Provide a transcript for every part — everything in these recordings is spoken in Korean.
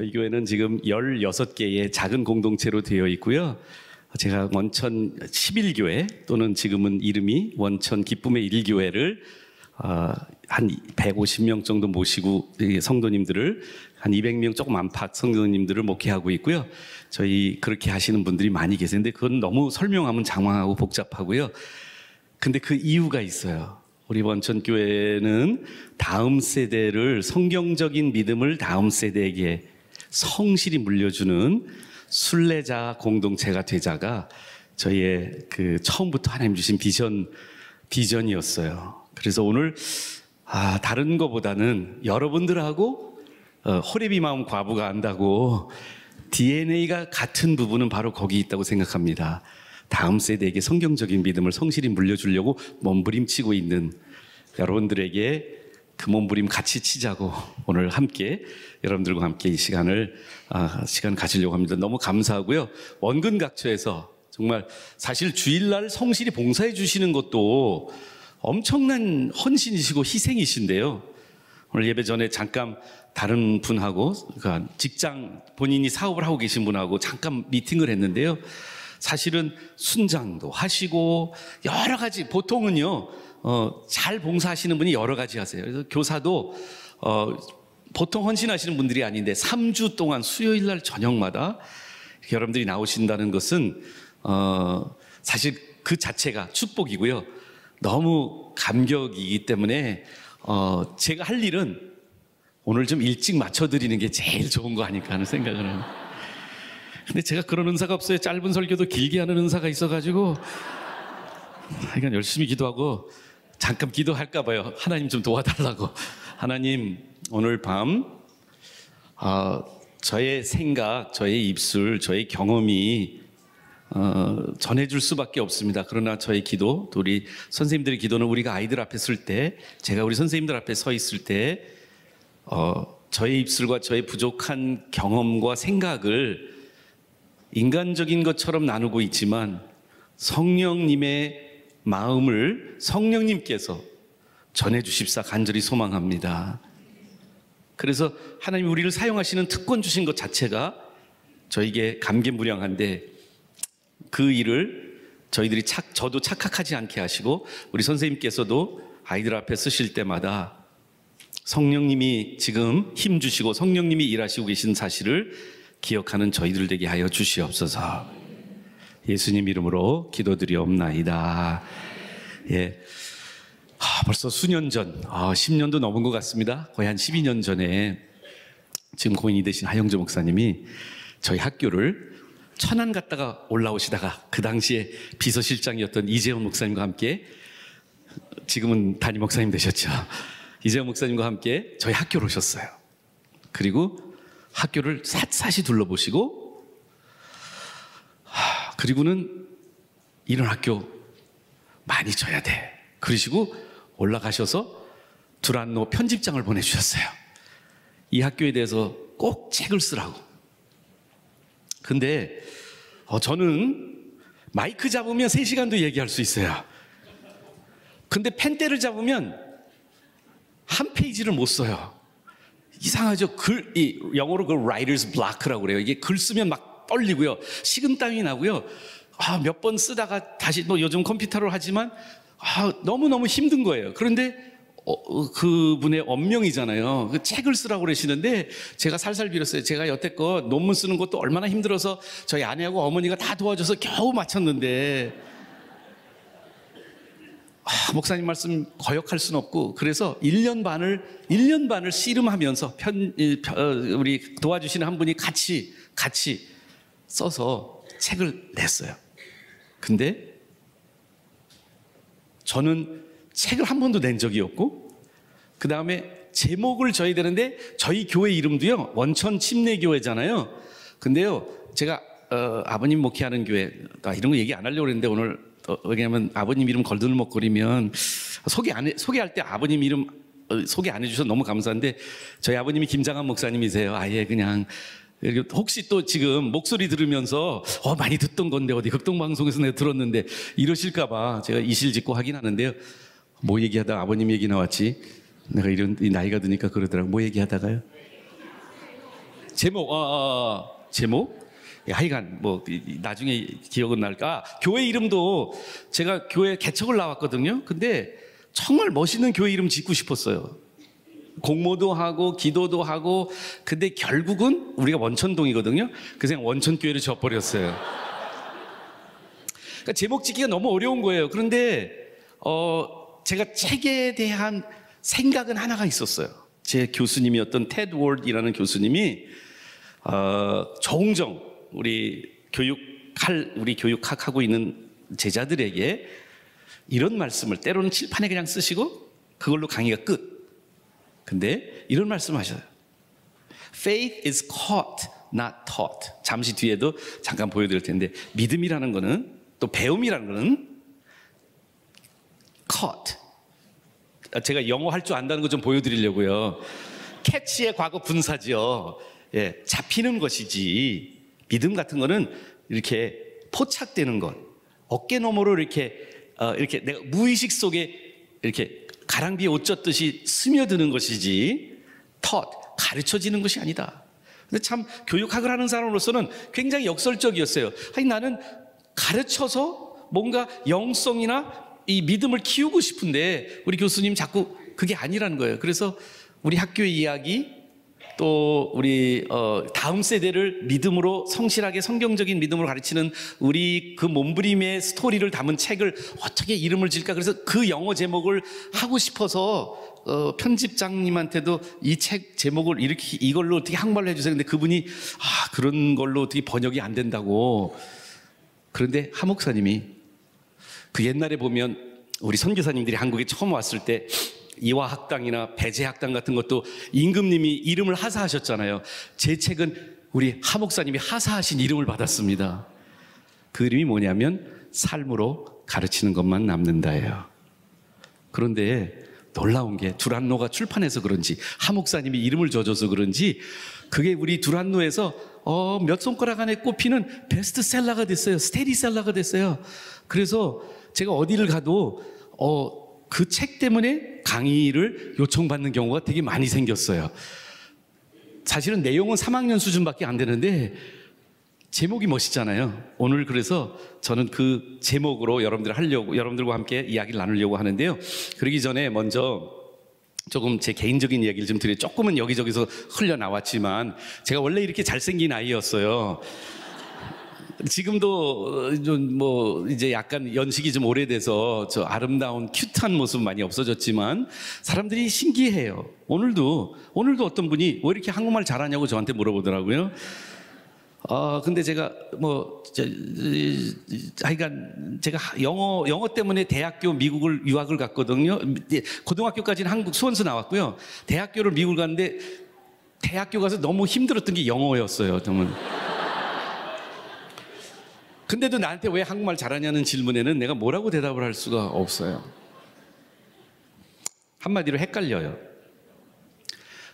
저희 교회는 지금 16개의 작은 공동체로 되어 있고요. 제가 원천 11교회 또는 지금은 이름이 원천 기쁨의 일교회를 어, 한 150명 정도 모시고 성도님들을 한 200명 조금 안팎 성도님들을 목회하고 있고요. 저희 그렇게 하시는 분들이 많이 계세는데 그건 너무 설명하면 장황하고 복잡하고요. 근데 그 이유가 있어요. 우리 원천교회는 다음 세대를 성경적인 믿음을 다음 세대에게 성실히 물려주는 순례자 공동체가 되자가 저희의 그 처음부터 하나님 주신 비전 비전이었어요. 그래서 오늘 아 다른 것보다는 여러분들하고 어, 호레비 마음 과부가 안다고 DNA가 같은 부분은 바로 거기 있다고 생각합니다. 다음 세대에게 성경적인 믿음을 성실히 물려주려고 몸부림치고 있는 여러분들에게 그 몸부림 같이 치자고 오늘 함께 여러분들과 함께 이 시간을 아, 시간 가지려고 합니다. 너무 감사하고요. 원근 각처에서 정말 사실 주일날 성실히 봉사해 주시는 것도 엄청난 헌신이시고 희생이신데요. 오늘 예배 전에 잠깐 다른 분하고 그러니까 직장 본인이 사업을 하고 계신 분하고 잠깐 미팅을 했는데요. 사실은 순장도 하시고 여러 가지 보통은요 어, 잘 봉사하시는 분이 여러 가지 하세요. 그래서 교사도 어, 보통 헌신하시는 분들이 아닌데 3주 동안 수요일 날 저녁마다 여러분들이 나오신다는 것은 어, 사실 그 자체가 축복이고요. 너무 감격이기 때문에 어, 제가 할 일은 오늘 좀 일찍 맞춰드리는 게 제일 좋은 거 아닐까 하는 생각을 합니다. 근데 제가 그런 은사가 없어요. 짧은 설교도 길게 하는 은사가 있어가지고 그러니까 열심히 기도하고 잠깐 기도할까 봐요. 하나님 좀 도와달라고. 하나님 오늘 밤 어, 저의 생각, 저의 입술, 저의 경험이 어, 전해줄 수밖에 없습니다. 그러나 저의 기도, 또 우리 선생님들의 기도는 우리가 아이들 앞에 쓸 때, 제가 우리 선생님들 앞에 서 있을 때, 어, 저의 입술과 저의 부족한 경험과 생각을 인간적인 것처럼 나누고 있지만 성령님의 마음을 성령님께서 전해 주십사 간절히 소망합니다. 그래서 하나님 우리를 사용하시는 특권 주신 것 자체가 저에게 감개무량한데 그 일을 저희들이 착, 저도 착각하지 않게 하시고 우리 선생님께서도 아이들 앞에 쓰실 때마다 성령님이 지금 힘 주시고 성령님이 일하시고 계신 사실을 기억하는 저희들 되게 하여 주시옵소서. 예수님 이름으로 기도드리옵나이다. 예. 아, 벌써 수년 전, 아, 10년도 넘은 것 같습니다. 거의 한 12년 전에 지금 고인이 되신 하영조 목사님이 저희 학교를 천안 갔다가 올라오시다가 그 당시에 비서실장이었던 이재원 목사님과 함께 지금은 담임 목사님 되셨죠. 이재원 목사님과 함께 저희 학교로 오셨어요. 그리고 학교를 샅샅이 둘러보시고 하, 그리고는 이런 학교 많이 줘야 돼. 그러시고 올라가셔서 두란노 편집장을 보내주셨어요. 이 학교에 대해서 꼭 책을 쓰라고. 근데 어, 저는 마이크 잡으면 3시간도 얘기할 수 있어요. 근데 펜대를 잡으면 한 페이지를 못 써요. 이상하죠? 글, 이 영어로 그 writer's block라고 그래요. 이게 글 쓰면 막 떨리고요. 식은땀이 나고요. 아, 몇 번 쓰다가 다시 뭐 요즘 컴퓨터로 하지만 아, 너무너무 힘든 거예요. 그런데 어, 그분의 언명이잖아요. 그 책을 쓰라고 그러시는데 제가 살살 빌었어요. 제가 여태껏 논문 쓰는 것도 얼마나 힘들어서 저희 아내하고 어머니가 다 도와줘서 겨우 마쳤는데 아, 목사님 말씀 거역할 수는 없고 그래서 1년 반을 1년 반을 씨름하면서 편 어, 우리 도와주시는 한 분이 같이 같이 써서 책을 냈어요. 근데 저는 책을 한 번도 낸 적이 없고 그 다음에 제목을 줘야 되는데 저희 교회 이름도요 원천 침례교회잖아요. 근데요 제가 어, 아버님 목회하는 교회 나 이런 거 얘기 안 하려고 했는데 오늘 어, 왜냐하면 아버님 이름 걸들먹거리면 소개 안 해, 소개할 때 아버님 이름 어, 소개 안 해주셔서 너무 감사한데 저희 아버님이 김장한 목사님이세요. 아예 그냥 혹시 또 지금 목소리 들으면서 어 많이 듣던 건데 어디 극동 방송에서 내가 들었는데 이러실까봐 제가 이실 짓고 하긴 하는데요. 뭐 얘기하다 아버님 얘기 나왔지. 내가 이런 나이가 드니까 그러더라고. 뭐 얘기하다가요? 제목, 어, 어, 어, 제목? 예, 하여간 뭐 나중에 기억은 날까? 아, 교회 이름도 제가 교회 개척을 나왔거든요. 근데 정말 멋있는 교회 이름 짓고 싶었어요. 공모도 하고 기도도 하고 근데 결국은 우리가 원천동이거든요. 그래서 그냥 원천교회를 져버렸어요. 그러니까 제목 짓기가 너무 어려운 거예요. 그런데 어 제가 책에 대한 생각은 하나가 있었어요. 제 교수님이었던 테드 월드이라는 교수님이 어 종종 우리 교육할 우리 교육학 하고 있는 제자들에게 이런 말씀을 때로는 칠판에 그냥 쓰시고 그걸로 강의가 끝. 근데 이런 말씀 하셔요. Faith is caught, not taught. 잠시 뒤에도 잠깐 보여드릴 텐데 믿음이라는 거는 또 배움이라는 거는 caught. 아, 제가 영어 할 줄 안다는 거 좀 보여드리려고요. 캐치의 과거 분사죠. 예, 잡히는 것이지 믿음 같은 거는 이렇게 포착되는 것, 어깨 너머로 이렇게 어, 이렇게 내가 무의식 속에 이렇게 가랑비에 옷 젖듯이 스며드는 것이지 taught 가르쳐지는 것이 아니다. 근데 참 교육학을 하는 사람으로서는 굉장히 역설적이었어요. 아니 나는 가르쳐서 뭔가 영성이나 이 믿음을 키우고 싶은데 우리 교수님 자꾸 그게 아니라는 거예요. 그래서 우리 학교의 이야기 또 우리 어, 다음 세대를 믿음으로 성실하게 성경적인 믿음으로 가르치는 우리 그 몸부림의 스토리를 담은 책을 어떻게 이름을 지을까 그래서 그 영어 제목을 하고 싶어서 어, 편집장님한테도 이 책 제목을 이렇게 이걸로 어떻게 한말로 해주세요. 근데 그분이 아 그런 걸로 어떻게 번역이 안 된다고 그런데 하 목사님이 그 옛날에 보면 우리 선교사님들이 한국에 처음 왔을 때 이화학당이나 배제학당 같은 것도 임금님이 이름을 하사하셨잖아요. 제 책은 우리 하 목사님이 하사하신 이름을 받았습니다. 그 이름이 뭐냐면 삶으로 가르치는 것만 남는다예요. 그런데 놀라운 게 두란노가 출판해서 그런지 하 목사님이 이름을 줘줘서 그런지 그게 우리 두란노에서 어, 몇 손가락 안에 꼽히는 베스트셀러가 됐어요. 스테디셀러가 됐어요. 그래서 제가 어디를 가도 어, 그 책 때문에 강의를 요청받는 경우가 되게 많이 생겼어요. 사실은 내용은 3학년 수준밖에 안 되는데 제목이 멋있잖아요. 오늘 그래서 저는 그 제목으로 여러분들 하려고 여러분들과 함께 이야기를 나누려고 하는데요. 그러기 전에 먼저 조금 제 개인적인 이야기를 좀 드려 조금은 여기저기서 흘려 나왔지만 제가 원래 이렇게 잘생긴 아이였어요. 지금도 좀 뭐 이제 약간 연식이 좀 오래돼서 저 아름다운 큐트한 모습 많이 없어졌지만 사람들이 신기해요. 오늘도 오늘도 어떤 분이 왜 이렇게 한국말 잘하냐고 저한테 물어보더라고요. 아 근데 제가 뭐 저, 하여간 제가 영어 영어 때문에 대학교 미국을 유학을 갔거든요. 예, 고등학교까지는 한국 수원서 나왔고요. 대학교를 미국을 갔는데 대학교 가서 너무 힘들었던 게 영어였어요. 정말. 근데도 나한테 왜 한국말 잘하냐는 질문에는 내가 뭐라고 대답을 할 수가 없어요. 한마디로 헷갈려요.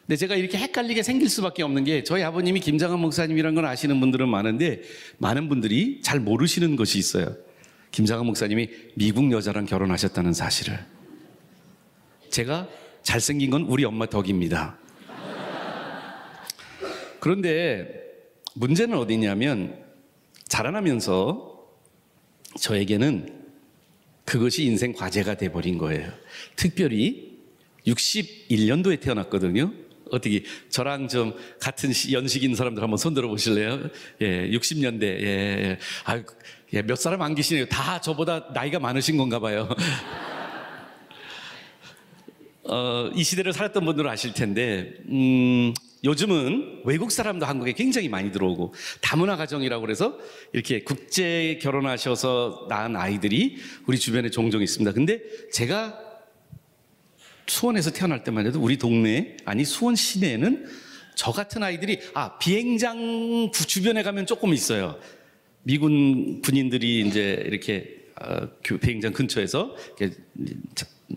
근데 제가 이렇게 헷갈리게 생길 수밖에 없는 게 저희 아버님이 김장한 목사님이라는 걸 아시는 분들은 많은데 많은 분들이 잘 모르시는 것이 있어요. 김장한 목사님이 미국 여자랑 결혼하셨다는 사실을. 제가 잘생긴 건 우리 엄마 덕입니다. 그런데 문제는 어디냐면 자라나면서 저에게는 그것이 인생 과제가 돼버린 거예요. 특별히 61년도에 태어났거든요. 어떻게 저랑 좀 같은 시- 연식인 사람들 한번 손 들어 보실래요? 예, 60년대. 예, 예. 아, 예, 몇 사람 안 계시네요. 다 저보다 나이가 많으신 건가 봐요. 어, 이 시대를 살았던 분들은 아실 텐데, 음, 요즘은 외국 사람도 한국에 굉장히 많이 들어오고, 다문화 가정이라고 그래서 이렇게 국제 결혼하셔서 낳은 아이들이 우리 주변에 종종 있습니다. 근데 제가 수원에서 태어날 때만 해도 우리 동네, 아니 수원 시내에는 저 같은 아이들이, 아, 비행장 부- 주변에 가면 조금 있어요. 미군 군인들이 이제 이렇게 어, 교- 비행장 근처에서 이렇게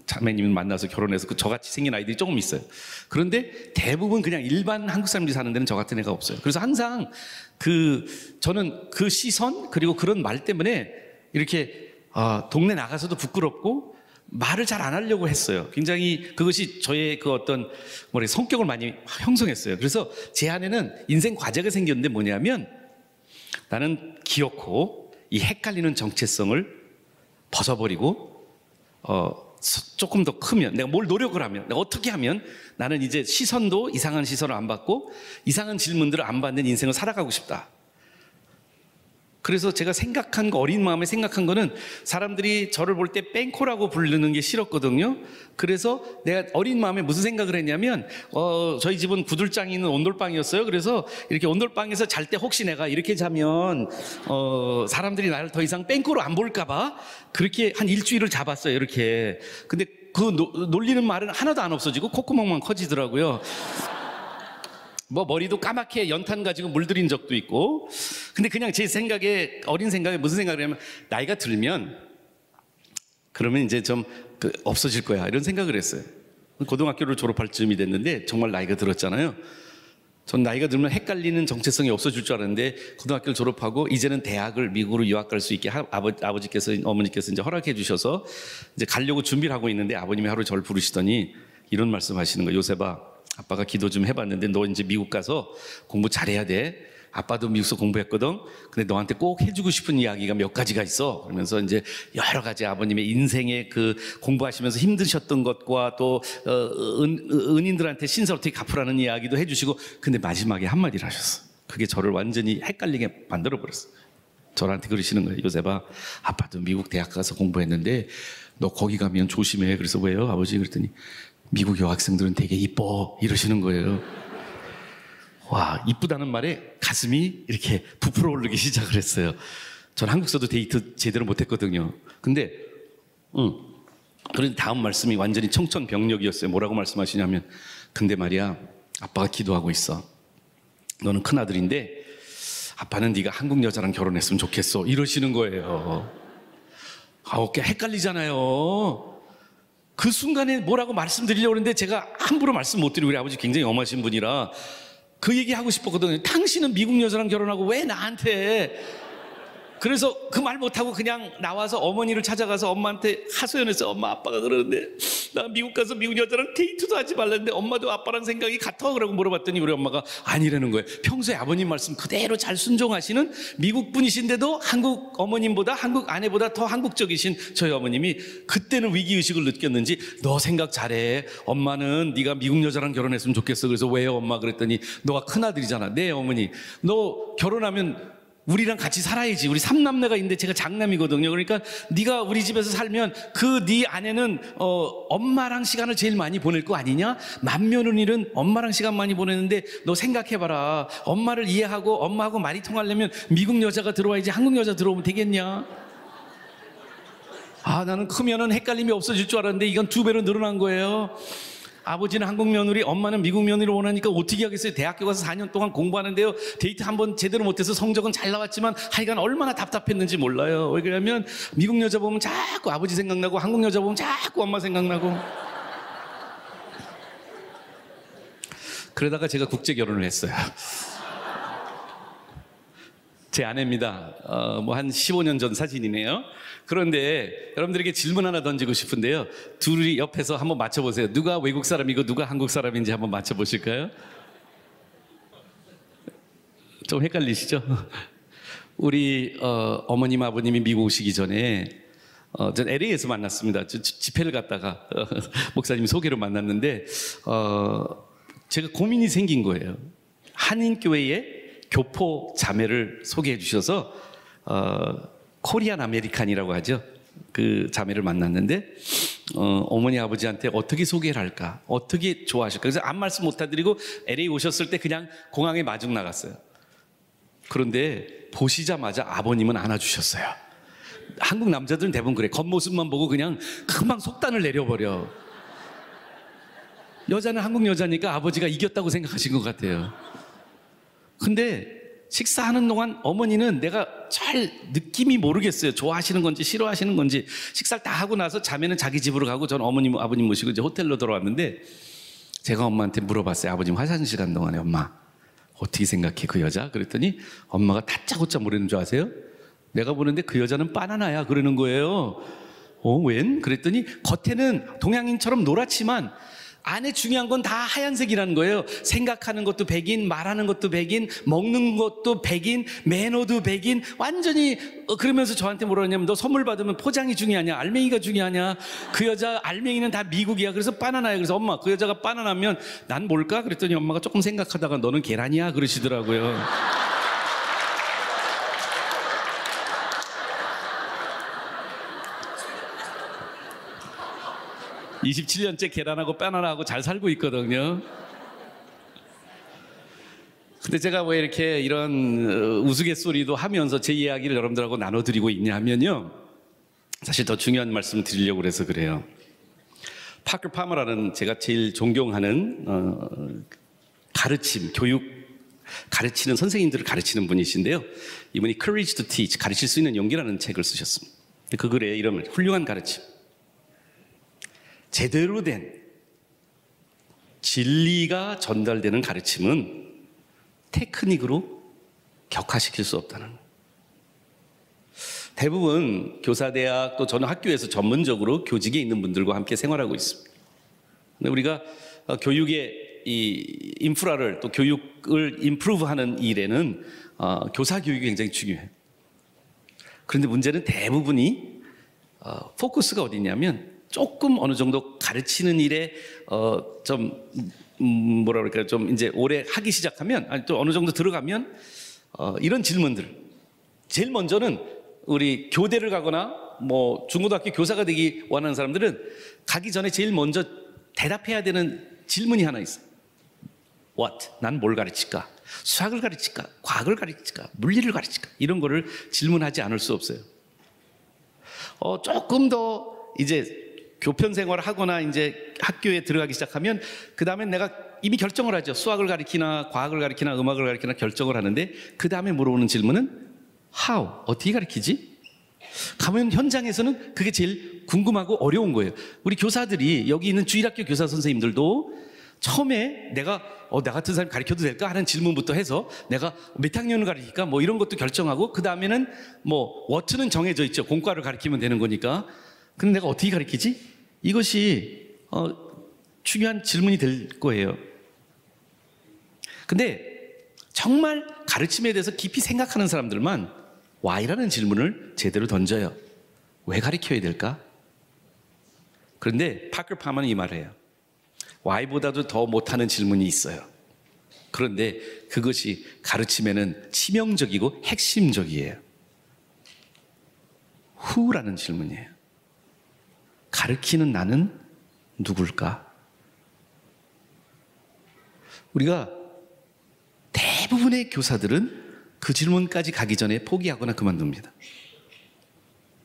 자- 자매님을 만나서 결혼해서 그 저같이 생긴 아이들이 조금 있어요. 그런데 대부분 그냥 일반 한국 사람들이 사는 데는 저 같은 애가 없어요. 그래서 항상 그 저는 그 시선 그리고 그런 말 때문에 이렇게 아, 동네 나가서도 부끄럽고 말을 잘 안 하려고 했어요. 굉장히 그것이 저의 그 어떤 뭐래 성격을 많이 형성했어요. 그래서 제 안에는 인생 과제가 생겼는데 뭐냐면 나는 기어코 이 헷갈리는 정체성을 벗어버리고 어 조금 더 크면 내가 뭘 노력을 하면 내가 어떻게 하면 나는 이제 시선도 이상한 시선을 안 받고 이상한 질문들을 안 받는 인생을 살아가고 싶다. 그래서 제가 생각한 거 어린 마음에 생각한 거는 사람들이 저를 볼 때 뺑코라고 부르는 게 싫었거든요. 그래서 내가 어린 마음에 무슨 생각을 했냐면 어 저희 집은 구들장이 있는 온돌방이었어요. 그래서 이렇게 온돌방에서 잘 때 혹시 내가 이렇게 자면 어 사람들이 나를 더 이상 뺑코로 안 볼까봐 그렇게 한 일주일을 잡았어요. 이렇게. 근데 그 노, 놀리는 말은 하나도 안 없어지고 콧구멍만 커지더라고요. 뭐 머리도 까맣게 연탄 가지고 물들인 적도 있고. 근데 그냥 제 생각에 어린 생각에 무슨 생각을 하면 나이가 들면 그러면 이제 좀 그 없어질 거야 이런 생각을 했어요. 고등학교를 졸업할 즈음이 됐는데 정말 나이가 들었잖아요. 전 나이가 들면 헷갈리는 정체성이 없어질 줄 알았는데 고등학교를 졸업하고 이제는 대학을 미국으로 유학 갈 수 있게 하, 아버, 아버 지께서 어머니께서 이제 허락해 주셔서 이제 가려고 준비를 하고 있는데 아버님이 하루 저를 부르시더니 이런 말씀하시는 거예요. 요셉아 아빠가 기도 좀 해봤는데 너 이제 미국 가서 공부 잘해야 돼. 아빠도 미국에서 공부했거든. 근데 너한테 꼭 해주고 싶은 이야기가 몇 가지가 있어. 그러면서 이제 여러 가지 아버님의 인생의 그 공부하시면서 힘드셨던 것과 또 어, 은, 은인들한테 신설 어떻게 갚으라는 이야기도 해주시고 근데 마지막에 한마디를 하셨어. 그게 저를 완전히 헷갈리게 만들어 버렸어. 저한테 그러시는 거예요. 요새봐, 아빠도 미국 대학 가서 공부했는데 너 거기 가면 조심해. 그래서 왜요, 아버지? 그랬더니 미국 여학생들은 되게 이뻐 이러시는 거예요. 와, 이쁘다는 말에 가슴이 이렇게 부풀어 오르기 시작을 했어요. 전 한국서도 데이트 제대로 못했거든요. 근데, 응. 그런 다음 말씀이 완전히 청천벽력이었어요. 뭐라고 말씀하시냐면, 근데 말이야, 아빠가 기도하고 있어. 너는 큰 아들인데, 아빠는 네가 한국 여자랑 결혼했으면 좋겠어. 이러시는 거예요. 아, 어깨 헷갈리잖아요. 그 순간에 뭐라고 말씀드리려고 했는데 제가 함부로 말씀 못 드리고 우리 아버지 굉장히 엄하신 분이라 그 얘기 하고 싶었거든요. 당신은 미국 여자랑 결혼하고 왜 나한테 그래서 그 말 못하고 그냥 나와서 어머니를 찾아가서 엄마한테 하소연해서 엄마 아빠가 그러는데 나 미국 가서 미국 여자랑 데이트도 하지 말랬는데 엄마도 아빠랑 생각이 같아 그러고 물어봤더니 우리 엄마가 아니라는 거예요. 평소에 아버님 말씀 그대로 잘 순종하시는 미국 분이신데도 한국 어머님보다 한국 아내보다 더 한국적이신 저희 어머님이 그때는 위기 의식을 느꼈는지 너 생각 잘해. 엄마는 네가 미국 여자랑 결혼했으면 좋겠어. 그래서 왜요 엄마 그랬더니 너가 큰 아들이잖아. 네 어머니. 너 결혼하면 우리랑 같이 살아야지. 우리 삼남매가 있는데 제가 장남이거든요. 그러니까 네가 우리 집에서 살면 그 네 아내는 어, 엄마랑 시간을 제일 많이 보낼 거 아니냐? 맏며느리는 엄마랑 시간 많이 보내는데 너 생각해봐라. 엄마를 이해하고 엄마하고 말이 통하려면 미국 여자가 들어와야지 한국 여자 들어오면 되겠냐? 아 나는 크면은 헷갈림이 없어질 줄 알았는데 이건 두 배로 늘어난 거예요. 아버지는 한국 며느리, 엄마는 미국 며느리 원하니까 어떻게 하겠어요? 대학교 가서 4년 동안 공부하는데요. 데이트 한 번 제대로 못해서 성적은 잘 나왔지만 하여간 얼마나 답답했는지 몰라요. 왜 그러냐면 미국 여자 보면 자꾸 아버지 생각나고 한국 여자 보면 자꾸 엄마 생각나고. 그러다가 제가 국제 결혼을 했어요. 제 아내입니다. 어, 뭐 한 15년 전 사진이네요. 그런데 여러분들에게 질문 하나 던지고 싶은데요. 둘이 옆에서 한번 맞춰보세요. 누가 외국 사람이고 누가 한국 사람인지 한번 맞춰보실까요? 좀 헷갈리시죠? 우리 어, 어머님 아버님이 미국 오시기 전에 어, 전 LA에서 만났습니다. 저, 집회를 갔다가 어, 목사님 소개로 만났는데 어, 제가 고민이 생긴 거예요. 한인교회에 교포 자매를 소개해 주셔서 어, Korean American이라고 하죠. 그 자매를 만났는데 어, 어머니 아버지한테 어떻게 소개를 할까? 어떻게 좋아하실까? 그래서 아무 말씀 못 해드리고 LA 오셨을 때 그냥 공항에 마중 나갔어요. 그런데 보시자마자 아버님은 안아주셨어요. 한국 남자들은 대부분 그래. 겉모습만 보고 그냥 금방 속단을 내려버려. 여자는 한국 여자니까 아버지가 이겼다고 생각하신 것 같아요. 근데 식사하는 동안 어머니는 내가 잘 느낌이 모르겠어요. 좋아하시는 건지 싫어하시는 건지 식사를 다 하고 나서 자매는 자기 집으로 가고 전 어머님 아버님 모시고 이제 호텔로 들어왔는데 제가 엄마한테 물어봤어요. 아버님 화장실 간 동안에 엄마 어떻게 생각해 그 여자? 그랬더니 엄마가 다짜고짜 모르는 줄 아세요? 내가 보는데 그 여자는 바나나야 그러는 거예요. 어, 웬? 그랬더니 겉에는 동양인처럼 노랗지만 안에 중요한 건 다 하얀색이라는 거예요. 생각하는 것도 백인, 말하는 것도 백인, 먹는 것도 백인, 매너도 백인, 완전히 어, 그러면서 저한테 뭐라 하냐면 너 선물 받으면 포장이 중요하냐, 알맹이가 중요하냐, 그 여자 알맹이는 다 미국이야. 그래서 바나나야. 그래서 엄마 그 여자가 바나나면 난 뭘까? 그랬더니 엄마가 조금 생각하다가 너는 계란이야 그러시더라고요. 27년째 계란하고 바나나하고 잘 살고 있거든요. 근데 제가 왜 이렇게 이런 어, 우스갯소리도 하면서 제 이야기를 여러분들하고 나눠드리고 있냐 하면요. 사실 더 중요한 말씀을 드리려고 그래서 그래요. 파크 파머라는 제가 제일 존경하는 어, 가르침, 교육, 가르치는 선생님들을 가르치는 분이신데요. 이분이 Courage to Teach, 가르칠 수 있는 용기라는 책을 쓰셨습니다. 그 글의 이름을 훌륭한 가르침. 제대로 된 진리가 전달되는 가르침은 테크닉으로 격화시킬 수 없다는. 대부분 교사대학 또 저는 학교에서 전문적으로 교직에 있는 분들과 함께 생활하고 있습니다. 근데 우리가 어, 교육의 이 인프라를 또 교육을 임프루브하는 일에는 어, 교사 교육이 굉장히 중요해요. 그런데 문제는 대부분이 어, 포커스가 어디 있냐면 조금 어느 정도 가르치는 일에 어좀 음, 뭐라 그럴까요? 좀 이제 오래 하기 시작하면 아니 또 어느 정도 들어가면 어 이런 질문들. 제일 먼저는 우리 교대를 가거나 뭐 중고등학교 교사가 되기 원하는 사람들은 가기 전에 제일 먼저 대답해야 되는 질문이 하나 있어. What? 난 뭘 가르칠까? 수학을 가르칠까? 과학을 가르칠까? 물리를 가르칠까? 이런 거를 질문하지 않을 수 없어요. 어, 조금 더 이제 교편 생활을 하거나 이제 학교에 들어가기 시작하면 그 다음에 내가 이미 결정을 하죠. 수학을 가리키나 과학을 가리키나 음악을 가리키나 결정을 하는데 그 다음에 물어보는 질문은 how 어떻게 가르치지? 가면 현장에서는 그게 제일 궁금하고 어려운 거예요. 우리 교사들이 여기 있는 주일학교 교사 선생님들도 처음에 내가 어, 나 같은 사람 가르쳐도 될까 하는 질문부터 해서 내가 몇 학년을 가르칠까 뭐 이런 것도 결정하고 그 다음에는 뭐 워트는 정해져 있죠. 공과를 가르치면 되는 거니까. 근데 내가 어떻게 가르치지? 이것이 어, 중요한 질문이 될 거예요. 근데 정말 가르침에 대해서 깊이 생각하는 사람들만 Why라는 질문을 제대로 던져요. 왜 가르쳐야 될까? 그런데 파크 파먼은 이 말을 해요. Why보다도 더 못하는 질문이 있어요. 그런데 그것이 가르침에는 치명적이고 핵심적이에요. Who라는 질문이에요. 가르치는 나는 누굴까? 우리가 대부분의 교사들은 그 질문까지 가기 전에 포기하거나 그만둡니다.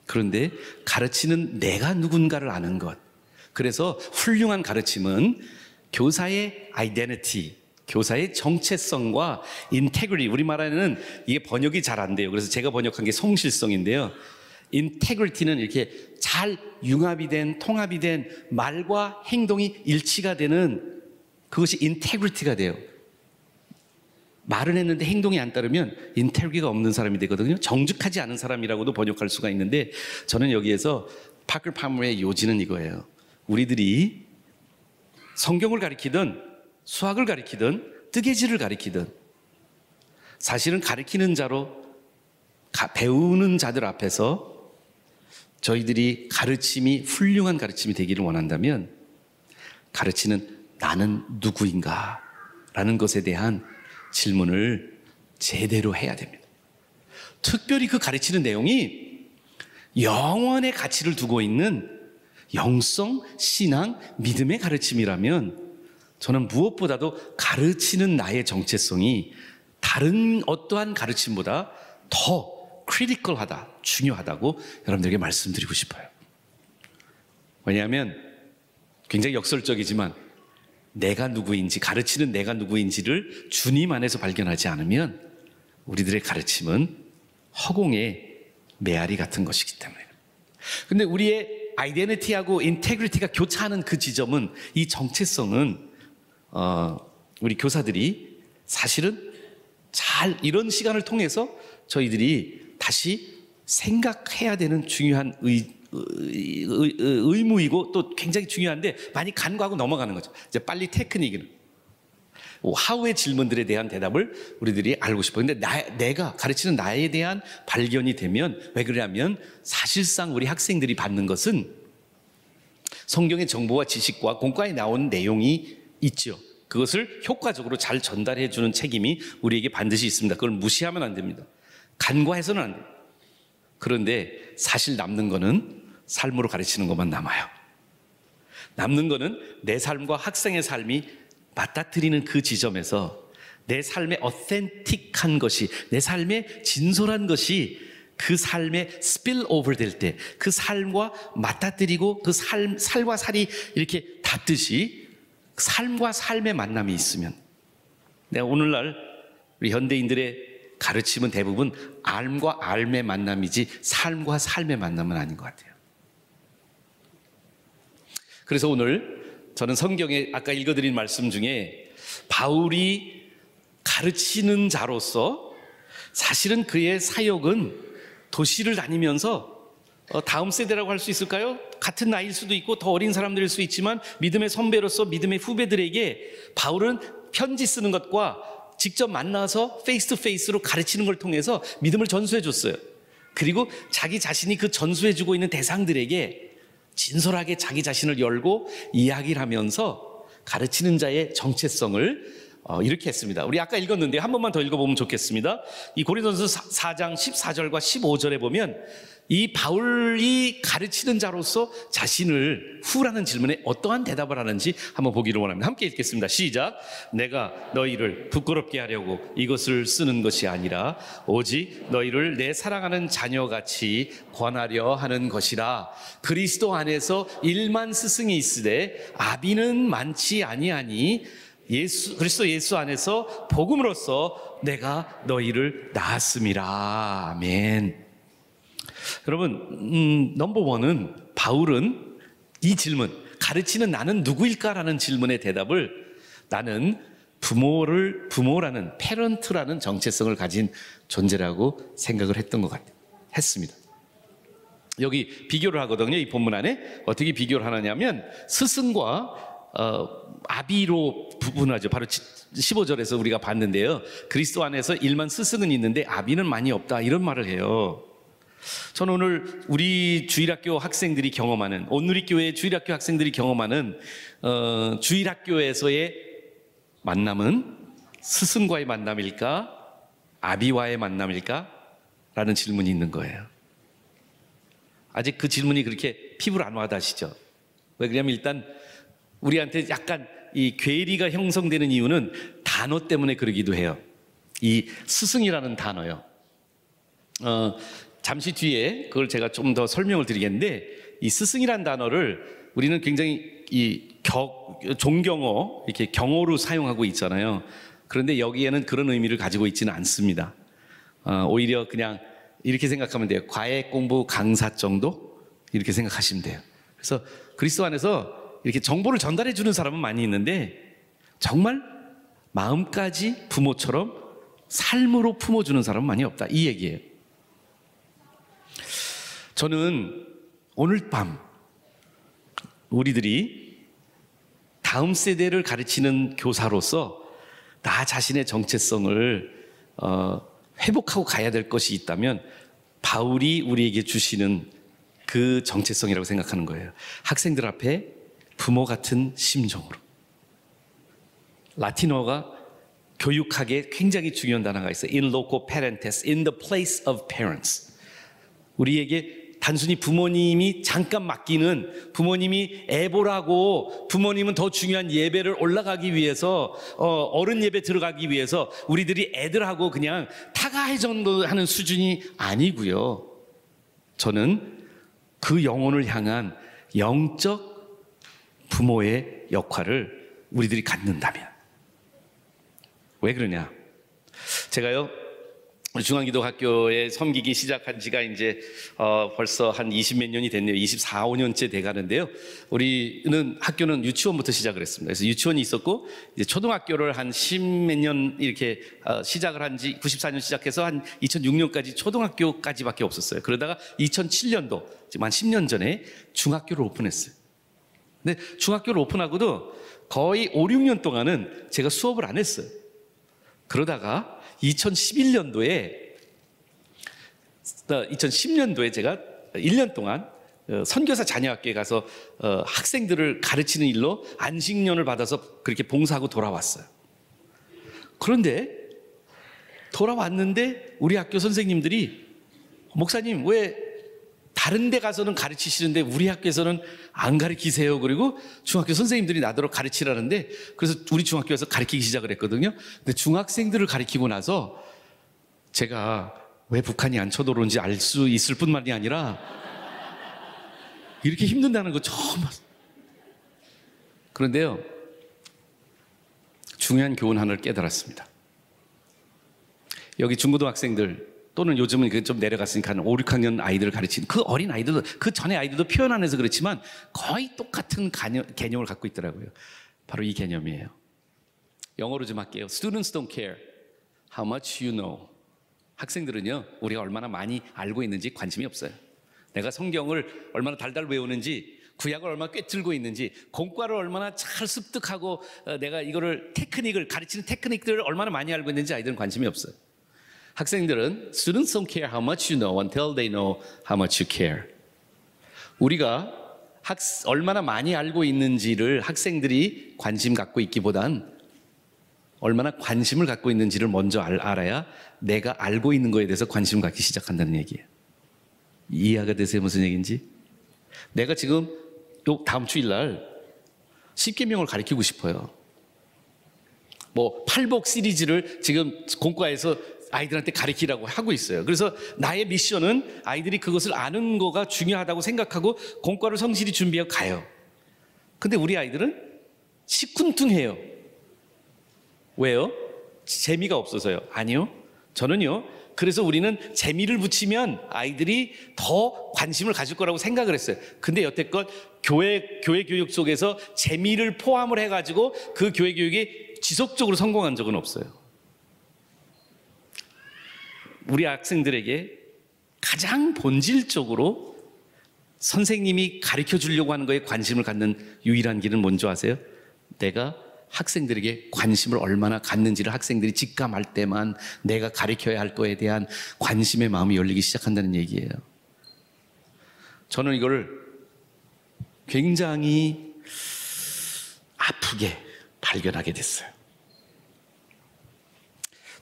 그런데 가르치는 내가 누군가를 아는 것. 그래서 훌륭한 가르침은 교사의 아이덴티티, 교사의 정체성과 인테그리 우리말에는 이게 번역이 잘 안 돼요. 그래서 제가 번역한 게 성실성인데요. 인테그리티는 이렇게 잘 융합이 된 통합이 된 말과 행동이 일치가 되는 그것이 integrity가 돼요. 말은 했는데 행동이 안 따르면 integrity가 없는 사람이 되거든요. 정직하지 않은 사람이라고도 번역할 수가 있는데 저는 여기에서 파커 파머의 요지는 이거예요. 우리들이 성경을 가르치든 수학을 가르치든 뜨개질을 가르치든 사실은 가르치는 자로 배우는 자들 앞에서 저희들이 가르침이 훌륭한 가르침이 되기를 원한다면 가르치는 나는 누구인가? 라는 것에 대한 질문을 제대로 해야 됩니다. 특별히 그 가르치는 내용이 영원의 가치를 두고 있는 영성, 신앙, 믿음의 가르침이라면 저는 무엇보다도 가르치는 나의 정체성이 다른 어떠한 가르침보다 더 크리티컬하다, 중요하다고 여러분들에게 말씀드리고 싶어요. 왜냐하면 굉장히 역설적이지만 내가 누구인지, 가르치는 내가 누구인지를 주님 안에서 발견하지 않으면 우리들의 가르침은 허공의 메아리 같은 것이기 때문에. 근데 우리의 아이덴티티하고 인테그리티가 교차하는 그 지점은 이 정체성은 어, 우리 교사들이 사실은 잘 이런 시간을 통해서 저희들이 다시 생각해야 되는 중요한 의, 의- 의- 의 무이고 또 굉장히 중요한데 많이 간과하고 넘어가는 거죠. 이제 빨리 테크닉은 하우의 질문들에 대한 대답을 우리들이 알고 싶어요. 근데 나, 내가 가르치는 나에 대한 발견이 되면 왜 그러냐면 사실상 우리 학생들이 받는 것은 성경의 정보와 지식과 공과에 나온 내용이 있죠. 그것을 효과적으로 잘 전달해 주는 책임이 우리에게 반드시 있습니다. 그걸 무시하면 안 됩니다. 간과해서는 안 돼요. 그런데 사실 남는 거는 삶으로 가르치는 것만 남아요. 남는 거는 내 삶과 학생의 삶이 맞닥뜨리는 그 지점에서 내 삶의 어센틱한 것이 내 삶의 진솔한 것이 그 삶에 스필 오버 될 때 그 삶과 맞닥뜨리고 그 삶, 살과 살이 이렇게 닿듯이 삶과 삶의 만남이 있으면 내가 오늘날 우리 현대인들의 가르침은 대부분 알과 알의 만남이지 삶과 삶의 만남은 아닌 것 같아요. 그래서 오늘 저는 성경에 아까 읽어드린 말씀 중에 바울이 가르치는 자로서 사실은 그의 사역은 도시를 다니면서 어, 다음 세대라고 할 수 있을까요? 같은 나이일 수도 있고 더 어린 사람들일 수 있지만 믿음의 선배로서 믿음의 후배들에게 바울은 편지 쓰는 것과 직접 만나서 face to face로 가르치는 걸 통해서 믿음을 전수해 줬어요. 그리고 자기 자신이 그 전수해 주고 있는 대상들에게 진솔하게 자기 자신을 열고 이야기를 하면서 가르치는 자의 정체성을 어, 이렇게 했습니다. 우리 아까 읽었는데 한 번만 더 읽어보면 좋겠습니다. 이 고린도서 4장 14절과 15절에 보면 이 바울이 가르치는 자로서 자신을 who라는 질문에 어떠한 대답을 하는지 한번 보기를 원합니다. 함께 읽겠습니다. 시작. 내가 너희를 부끄럽게 하려고 이것을 쓰는 것이 아니라 오직 너희를 내 사랑하는 자녀같이 권하려 하는 것이라. 그리스도 안에서 일만 스승이 있으되 아비는 많지 아니하니 예수 그리스도 예수 안에서 복음으로써 내가 너희를 낳았음이라. 아멘. 여러분, 음, 넘버 원은 바울은 이 질문, 가르치는 나는 누구일까라는 질문의 대답을 나는 부모를, 부모라는, parent라는 정체성을 가진 존재라고 생각을 했던 것 같아요. 했습니다. 여기 비교를 하거든요. 이 본문 안에. 어떻게 비교를 하느냐면 스승과 어, 아비로 구분하죠. 바로 15절에서 우리가 봤는데요. 그리스도 안에서 일만 스승은 있는데 아비는 많이 없다. 이런 말을 해요. 저는 오늘 우리 주일학교 학생들이 경험하는 온누리교회 주일학교 학생들이 경험하는 어, 주일학교에서의 만남은 스승과의 만남일까 아비와의 만남일까 라는 질문이 있는 거예요. 아직 그 질문이 그렇게 피부를 안 와닿으시죠? 왜 그러냐면 일단 우리한테 약간 이 괴리가 형성되는 이유는 단어 때문에 그러기도 해요. 이 스승이라는 단어요. 어, 잠시 뒤에 그걸 제가 좀 더 설명을 드리겠는데 이 스승이란 단어를 우리는 굉장히 이 격, 존경어 이렇게 경어로 사용하고 있잖아요. 그런데 여기에는 그런 의미를 가지고 있지는 않습니다. 어, 오히려 그냥 이렇게 생각하면 돼요. 과외 공부 강사 정도 이렇게 생각하시면 돼요. 그래서 그리스도 안에서 이렇게 정보를 전달해 주는 사람은 많이 있는데 정말 마음까지 부모처럼 삶으로 품어주는 사람은 많이 없다. 이 얘기예요. 저는 오늘 밤 우리들이 다음 세대를 가르치는 교사로서 나 자신의 정체성을 어, 회복하고 가야 될 것이 있다면 바울이 우리에게 주시는 그 정체성이라고 생각하는 거예요. 학생들 앞에 부모 같은 심정으로. 라틴어가 교육학에 굉장히 중요한 단어가 있어요. In loco parentes, in the place of parents. 우리에게 단순히 부모님이 잠깐 맡기는 부모님이 애보라고 부모님은 더 중요한 예배를 올라가기 위해서 어, 른 예배 들어가기 위해서 우리들이 애들하고 그냥 타가해 정도 하는 수준이 아니고요. 저는 그 영혼을 향한 영적 부모의 역할을 우리들이 갖는다면 왜 그러냐? 제가요 중앙기독학교에 섬기기 시작한 지가 이제 어 벌써 한 20몇 년이 됐네요. 24, 5년째 돼 가는데요. 우리는 학교는 유치원부터 시작을 했습니다. 그래서 유치원이 있었고 이제 초등학교를 한 10몇 년 이렇게 어 시작을 한 지 94년 시작해서 한 2006년까지 초등학교까지밖에 없었어요. 그러다가 2007년도 지금 한 10년 전에 중학교를 오픈했어요. 근데 중학교를 오픈하고도 거의 5, 6년 동안은 제가 수업을 안 했어요. 그러다가 2011년도에 2010년도에 제가 1년 동안 어, 선교사 자녀학교에 가서 어, 학생들을 가르치는 일로 안식년을 받아서 그렇게 봉사하고 돌아왔어요. 그런데 돌아왔는데 우리 학교 선생님들이 목사님 왜 다른 데 가서는 가르치시는데 우리 학교에서는 안 가르치세요. 그리고 중학교 선생님들이 나더러 가르치라는데 그래서 우리 중학교에서 가르치기 시작을 했거든요. 근데 중학생들을 가르치고 나서 제가 왜 북한이 안 쳐들어오는지 알 수 있을 뿐만이 아니라 이렇게 힘든다는 거 처음. 그런데요. 중요한 교훈 하나를 깨달았습니다. 여기 중고등학생들 또는 요즘은 그좀 내려갔으니까 한 5, 6학년 아이들을 가르치는 그 어린 아이들도 그 전에 아이들도 표현 안 해서 그렇지만 거의 똑같은 개념, 개념을 갖고 있더라고요. 바로 이 개념이에요. 영어로 좀 할게요. Students don't care how much you know. 학생들은요, 우리가 얼마나 많이 알고 있는지 관심이 없어요. 내가 성경을 얼마나 달달 외우는지, 구약을 얼마나 꿰뚫고 있는지, 공과를 얼마나 잘 습득하고 어, 내가 이거를 테크닉을 가르치는 테크닉들을 얼마나 많이 알고 있는지 아이들은 관심이 없어요. 학생들은 students don't care how much you know until they know how much you care. 우리가 학, 얼마나 많이 알고 있는지를 학생들이 관심 갖고 있기보단 얼마나 관심을 갖고 있는지를 먼저 알, 알아야 내가 알고 있는 거에 대해서 관심을 갖기 시작한다는 얘기예요. 이해가 되세요? 무슨 얘기인지? 내가 지금 요 다음 주일 날 10개명을 가르치고 싶어요. 뭐 팔복 시리즈를 지금 공과에서 아이들한테 가르치라고 하고 있어요. 그래서 나의 미션은 아이들이 그것을 아는 거가 중요하다고 생각하고 공과를 성실히 준비하고 가요. 근데 우리 아이들은 시큰둥해요. 왜요? 재미가 없어서요. 아니요. 저는요. 그래서 우리는 재미를 붙이면 아이들이 더 관심을 가질 거라고 생각을 했어요. 근데 여태껏 교회, 교회 교육 속에서 재미를 포함을 해가지고 그 교회 교육이 지속적으로 성공한 적은 없어요. 우리 학생들에게 가장 본질적으로 선생님이 가르쳐 주려고 하는 거에 관심을 갖는 유일한 길은 뭔지 아세요? 내가 학생들에게 관심을 얼마나 갖는지를 학생들이 직감할 때만 내가 가르쳐야 할 거에 대한 관심의 마음이 열리기 시작한다는 얘기예요. 저는 이걸 굉장히 아프게 발견하게 됐어요.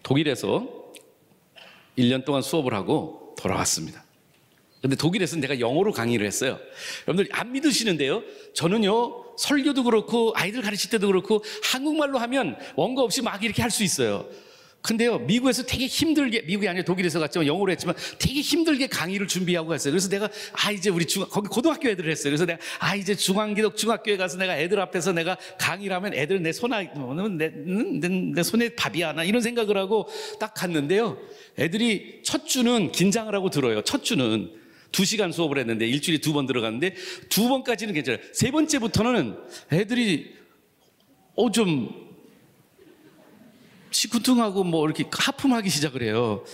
독일에서 1년 동안 수업을 하고 돌아왔습니다. 근데 독일에서는 내가 영어로 강의를 했어요. 여러분들 안 믿으시는데요. 저는요, 설교도 그렇고, 아이들 가르칠 때도 그렇고, 한국말로 하면 원고 없이 막 이렇게 할 수 있어요. 근데요, 미국에서 되게 힘들게, 미국이 아니라 독일에서 갔지만 영어로 했지만 되게 힘들게 강의를 준비하고 갔어요. 그래서 내가, 아, 이제 우리 중, 거기 고등학교 애들을 했어요. 그래서 내가, 아, 이제 중앙기독 중학교에 가서 내가 애들 앞에서 내가 강의를 하면 애들은 내 손, 아, 내, 내, 내 손에 밥이 안 와. 이런 생각을 하고 딱 갔는데요. 애들이 첫 주는 긴장을 하고 들어요. 첫 주는. 두 시간 수업을 했는데 일주일에 두 번 들어갔는데 두 번까지는 괜찮아요. 세 번째부터는 애들이 어 좀 시큰둥하고 뭐 이렇게 하품하기 시작을 해요.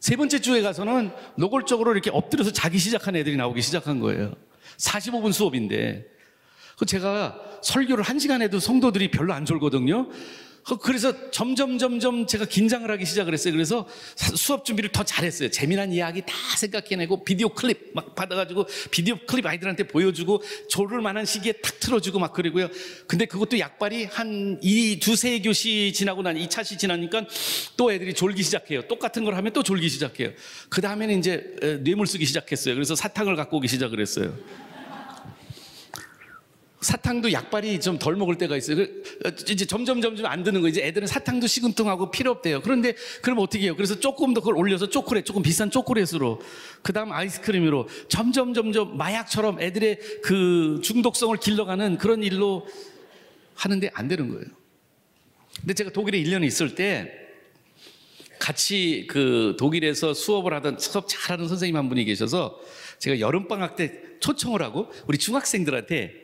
세 번째 주에 가서는 노골적으로 이렇게 엎드려서 자기 시작한 애들이 나오기 시작한 거예요. 45분 수업인데. 그 제가 설교를 한 시간 해도 성도들이 별로 안 졸거든요. 그래서 점점 점점 제가 긴장을 하기 시작을 했어요. 그래서 수업 준비를 더 잘했어요. 재미난 이야기 다 생각해내고 비디오 클립 막 받아가지고 비디오 클립 아이들한테 보여주고 졸을 만한 시기에 탁 틀어주고 막 그러고요. 근데 그것도 약발이 한 이 두세 교시 지나고 난 2차시 지나니까 또 애들이 졸기 시작해요. 똑같은 걸 하면 또 졸기 시작해요. 그 다음에는 이제 뇌물 쓰기 시작했어요. 그래서 사탕을 갖고 오기 시작을 했어요. 사탕도 약발이 좀 덜 먹을 때가 있어요. 그, 어, 이제 점점 점점 안 드는 거 이제 애들은 사탕도 시금통하고 필요 없대요. 그런데 그럼 어떻게 해요? 그래서 조금 더 그걸 올려서 초콜릿, 조금 비싼 초콜릿으로 그다음 아이스크림으로 점점 점점 마약처럼 애들의 그 중독성을 길러가는 그런 일로 하는데 안 되는 거예요. 근데 제가 독일에 1년 있을 때 같이 그 독일에서 수업을 하던 수업 잘하는 선생님 한 분이 계셔서 제가 여름 방학 때 초청을 하고 우리 중학생들한테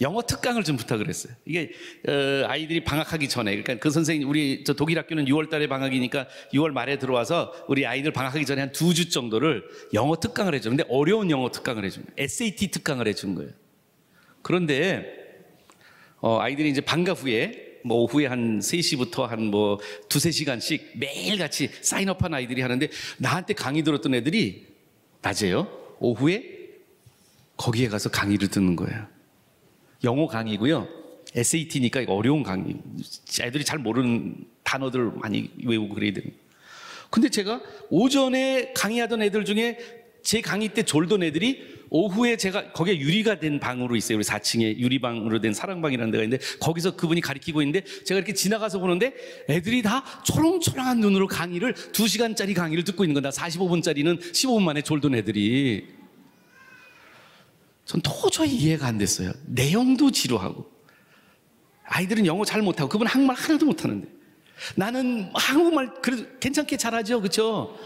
영어 특강을 좀 부탁을 했어요. 이게 어, 아이들이 방학하기 전에 그러니까 그 선생님 우리 저 독일 학교는 6월 달에 방학이니까 6월 말에 들어와서 우리 아이들 방학하기 전에 한 두 주 정도를 영어 특강을 해줘. 근데 어려운 영어 특강을 해준 거예요. SAT 특강을 해준 거예요. 그런데 어, 아이들이 이제 방과 후에 뭐 오후에 한 3시부터 한 뭐 두세 시간씩 매일 같이 사인업한 아이들이 하는데 나한테 강의 들었던 애들이 낮에요. 오후에 거기에 가서 강의를 듣는 거예요. 영어 강의고요. SAT니까 어려운 강의. 애들이 잘 모르는 단어들 많이 외우고 그래야 되는. 근데 제가 오전에 강의하던 애들 중에 제 강의 때 졸던 애들이 오후에 제가 거기에 유리가 된 방으로 있어요. 우리 4층에 유리방으로 된 사랑방이라는 데가 있는데 거기서 그분이 가르치고 있는데 제가 이렇게 지나가서 보는데 애들이 다 초롱초롱한 눈으로 강의를 2시간짜리 강의를 듣고 있는 건다. 45분짜리는 15분 만에 졸던 애들이. 전 도저히 이해가 안 됐어요. 내용도 지루하고. 아이들은 영어 잘 못하고 그분 한국말 하나도 못하는데. 나는 한국말 그래도 괜찮게 잘하죠. 그렇죠?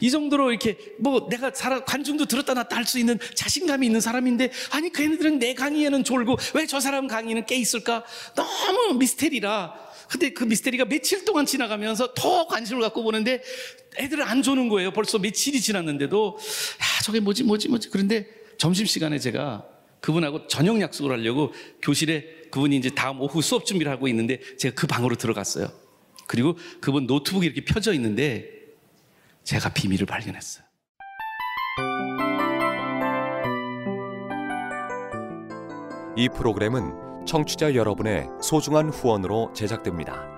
이 정도로 이렇게 뭐 내가 살아, 관중도 들었다 놨다 할 수 있는 자신감이 있는 사람인데 아니 걔네들은 내 강의에는 졸고 왜 저 사람 강의는 깨 있을까 너무 미스테리라 근데 그 미스테리가 며칠 동안 지나가면서 더 관심을 갖고 보는데 애들은 안 조는 거예요 벌써 며칠이 지났는데도 야 저게 뭐지 뭐지 뭐지 그런데 점심시간에 제가 그분하고 저녁 약속을 하려고 교실에 그분이 이제 다음 오후 수업 준비를 하고 있는데 제가 그 방으로 들어갔어요 그리고 그분 노트북이 이렇게 펴져 있는데 제가 비밀을 발견했어요. 이 프로그램은 청취자 여러분의 소중한 후원으로 제작됩니다.